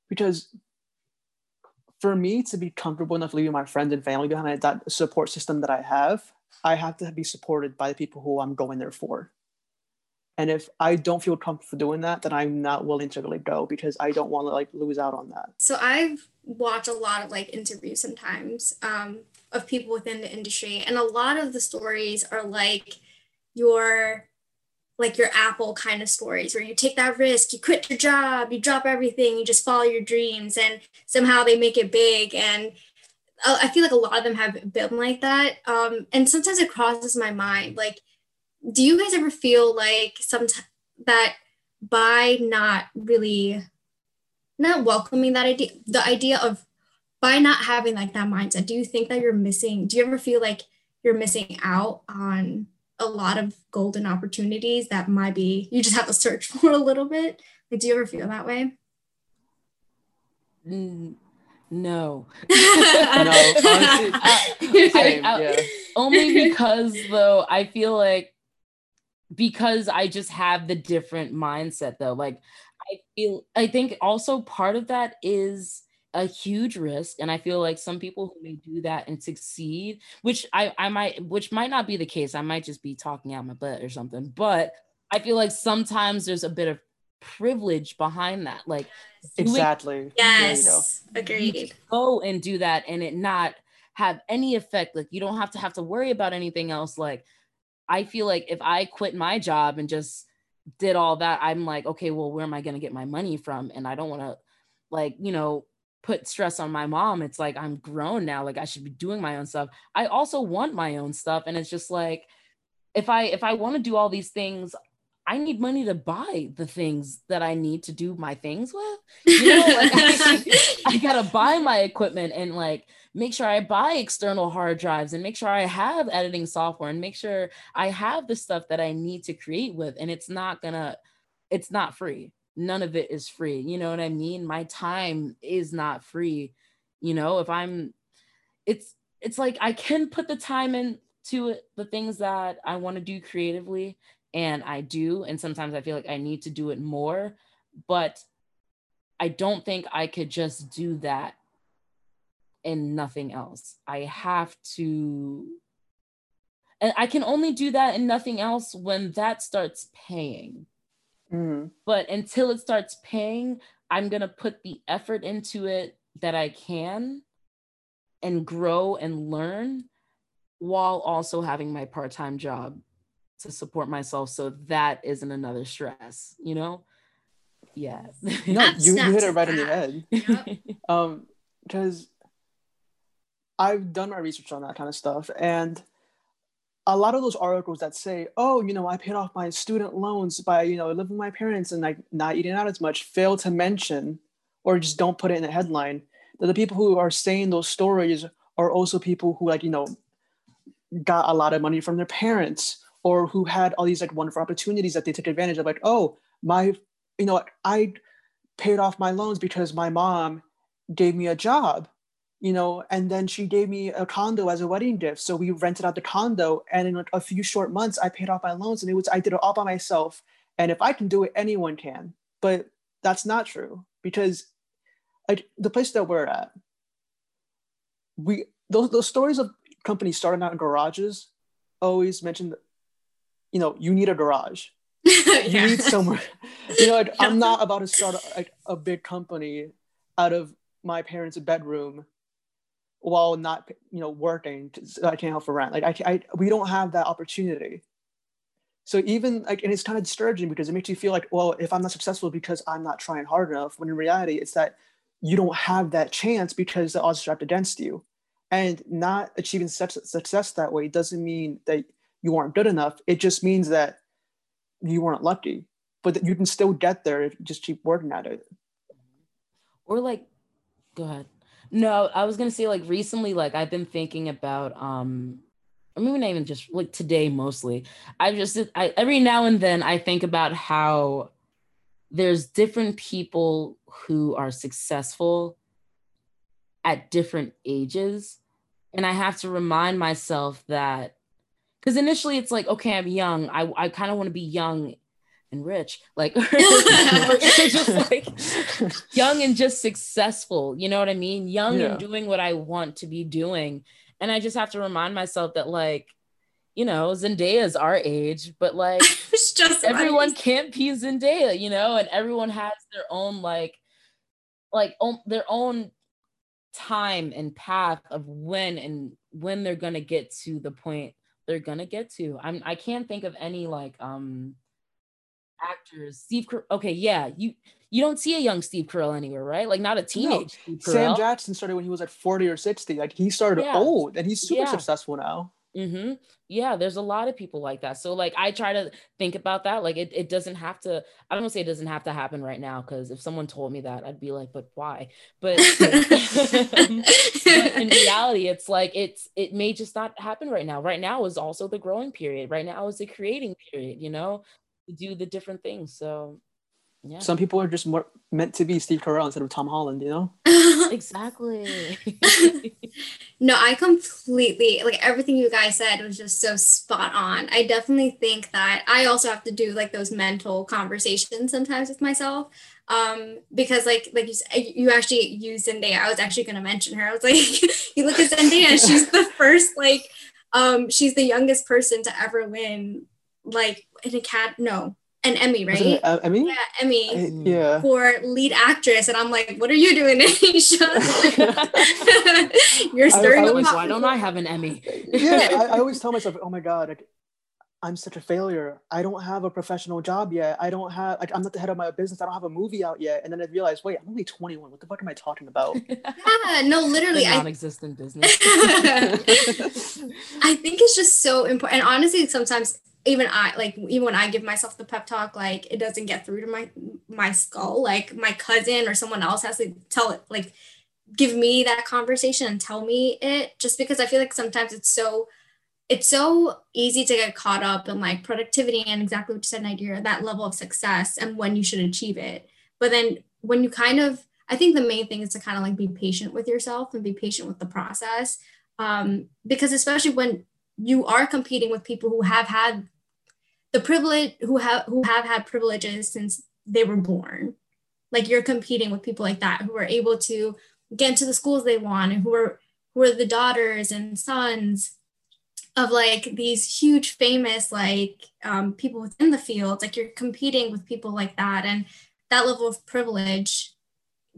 because for me to be comfortable enough leaving my friends and family behind that support system that I have, I have to be supported by the people who I'm going there for. And if I don't feel comfortable doing that, then I'm not willing to really go because I don't want to like lose out on that. So I've watched a lot of like interviews sometimes um, of people within the industry, and a lot of the stories are like you're like your Apple kind of stories where you take that risk, you quit your job, you drop everything, you just follow your dreams, and somehow they make it big. And I feel like a lot of them have been like that. Um, and sometimes it crosses my mind, like, do you guys ever feel like some that by not really not welcoming that idea, the idea of by not having like that mindset, do you think that you're missing? Do you ever feel like you're missing out on a lot of golden opportunities that might be you just have to search *laughs* for a little bit like do you ever feel that way mm, no *laughs* no honestly, I, *laughs* I, I, yeah. only because though i feel like because i just have the different mindset though like i feel i think also part of that is a huge risk and i feel like some people who may do that and succeed which i i might which might not be the case i might just be talking out my butt or something but i feel like sometimes there's a bit of privilege behind that like exactly. Yes agreed. go and do that and it not have any effect like you don't have to have to worry about anything else like i feel like if i quit my job and just did all that i'm like okay well where am i going to get my money from and i don't want to like you know put stress on my mom. It's like I'm grown now, like I should be doing my own stuff. I also want my own stuff and it's just like if I if I want to do all these things, I need money to buy the things that I need to do my things with. *laughs* You know, like I, *laughs* I gotta buy my equipment and like make sure I buy external hard drives and make sure I have editing software and make sure I have the stuff that I need to create with. And it's not gonna, it's not free none of it is free. You know what I mean? My time is not free. You know, if I'm it's it's like I can put the time into it, the things that I want to do creatively and I do and sometimes I feel like I need to do it more, but I don't think I could just do that and nothing else. I have to and I can only do that and nothing else when that starts paying Mm-hmm. But until it starts paying, I'm going to put the effort into it that I can and grow and learn while also having my part time job to support myself. So that isn't another stress, you know? Yeah. *laughs* no, you, you hit it right in the head. Yep. *laughs* um, because I've done my research on that kind of stuff. And a lot of those articles that say, oh, you know, I paid off my student loans by, you know, living with my parents and like not eating out as much, fail to mention or just don't put it in the headline. That the people who are saying those stories are also people who like, you know, got a lot of money from their parents or who had all these like wonderful opportunities that they took advantage of. Like, oh, my, you know, I paid off my loans because my mom gave me a job you know, and then she gave me a condo as a wedding gift. So we rented out the condo, and in a few short months, I paid off my loans, and it was I did it all by myself. And if I can do it, anyone can. But that's not true because the place that we're at, we those those stories of companies starting out in garages always mention you know, you need a garage. yeah. *laughs* You need somewhere. You know, like, I'm not about to start a, like, a big company out of my parents' bedroom while not you know working so i can't help for rent like I, I we don't have that opportunity so even like and it's kind of discouraging because it makes you feel like well if i'm not successful because i'm not trying hard enough when in reality it's that you don't have that chance because the odds are stacked against you and not achieving such success that way doesn't mean that you aren't good enough it just means that you weren't lucky but that you can still get there if you just keep working at it or like go ahead no, I was gonna say like recently, like I've been thinking about um I mean not even just like today mostly. I just I every now and then I think about how there's different people who are successful at different ages. And I have to remind myself that because initially it's like, okay, I'm young. I, I kind of want to be young and rich, like *laughs* *laughs* *laughs* just like young and just successful. You know what I mean? Young yeah. and doing what I want to be doing. And I just have to remind myself that, like, you know, Zendaya's our age, but like everyone can't be Zendaya, you know, and everyone has their own like, like own, their own time and path of when and when they're gonna get to the point they're gonna get to. I'm I can't think of any like um actors. Steve, okay, yeah, you you don't see a young Steve Carell anywhere, right? Like not a teenage Steve Sam Jackson started when he was like 40 or 60. Like he started Yeah. old and he's super Yeah. successful now. Hmm Yeah, there's a lot of people like that. So like I try to think about that. Like it, it doesn't have to, I don't say it doesn't have to happen right now, because if someone told me that, I'd be like, but why? But, *laughs* *laughs* but in reality, it's like it's it may just not happen right now. Right now is also the growing period. Right now is the creating period, you know, to do the different things. So yeah. Some people are just more meant to be Steve Carell instead of Tom Holland, you know? *laughs* exactly. *laughs* no, I completely like everything you guys said was just so spot on. I definitely think that I also have to do like those mental conversations sometimes with myself. Um, because like like you you actually use Zendaya. I was actually gonna mention her. I was like, *laughs* you look at Zendaya, she's the first like um she's the youngest person to ever win like an cat no an Emmy, Was it, right? uh, Emmy? Yeah, Emmy I- yeah. for lead actress, and I'm like, what are you doing, *laughs* Anisha? *laughs* You're I- stirring I the always- pot. Why don't I have an Emmy? *laughs* yeah, I, I always tell myself, oh my God, like, I'm such a failure. I don't have a professional job yet. I don't have, like, I'm not the head of my business. I don't have a movie out yet. And then I realized, wait, I'm only 21. What the fuck am I talking about? Yeah, no, literally, I non-existent business. I think it's just so important. And honestly, sometimes even I like even when I give myself the pep talk, like it doesn't get through to my my skull. Like my cousin or someone else has to tell it, like give me that conversation and tell me it. Just because I feel like sometimes it's so it's so easy to get caught up in like productivity and exactly what you said, Nadira, that level of success and when you should achieve it. But then when you kind of, I think the main thing is to kind of like be patient with yourself and be patient with the process. Um, because especially when you are competing with people who have had the privilege, who have who have had privileges since they were born. Like you're competing with people like that who are able to get into the schools they want and who are who are the daughters and sons of like these huge famous like um, people within the field like you're competing with people like that and that level of privilege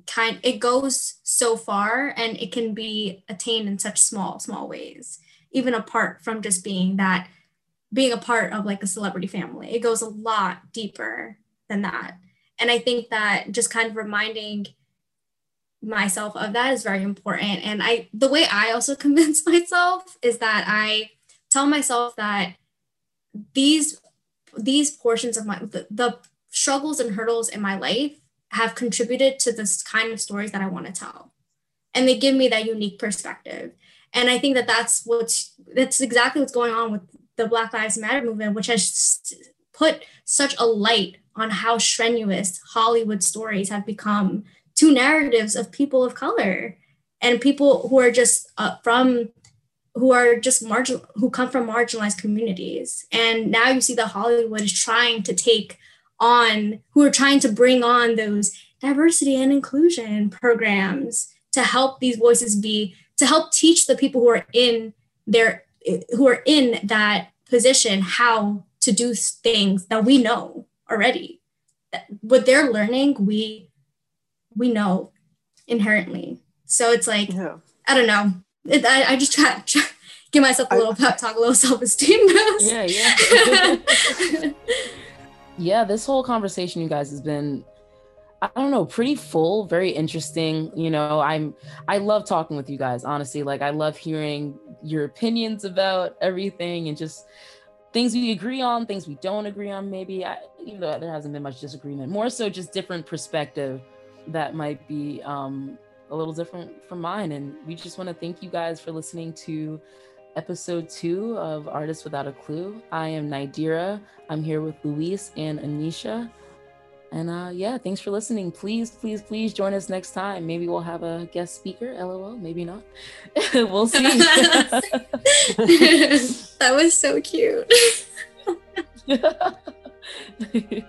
kind it goes so far and it can be attained in such small small ways even apart from just being that being a part of like a celebrity family. It goes a lot deeper than that. And i think that just kind of reminding myself of that is very important. And i the way i also *laughs* convince myself is that i tell myself that these these portions of my the, the struggles and hurdles in my life have contributed to this kind of stories that I want to tell. And they give me that unique perspective. And I think that that's what's that's exactly what's going on with the Black Lives Matter movement which has put such a light on how strenuous Hollywood stories have become to narratives of people of color and people who are just uh, from who are just marginal who come from marginalized communities. And now you see that hollywood is trying to take on who are trying to bring on those diversity and inclusion programs to help these voices be to help teach the people who are in their who are in that position how to do things that we know already what they're learning we we know inherently so it's like yeah. I don't know. It, I, I just try, try give myself a little pep talk, a little self esteem boost. *laughs* yeah, yeah. *laughs* *laughs* yeah, this whole conversation, you guys, has been I don't know, pretty full, very interesting. You know, I'm I love talking with you guys, honestly. Like I love hearing your opinions about everything and just things we agree on, things we don't agree on, maybe. I, even though there hasn't been much disagreement, more so just different perspective that might be um a little different from mine. And we just want to thank you guys for listening to episode two of Artists Without a Clue. I am Nadira. I'm here with Luis and Anisha. And uh, yeah, thanks for listening. Please, please, please join us next time. Maybe we'll have a guest speaker. LOL, maybe not. *laughs* we'll see. *laughs* that was so cute. *laughs*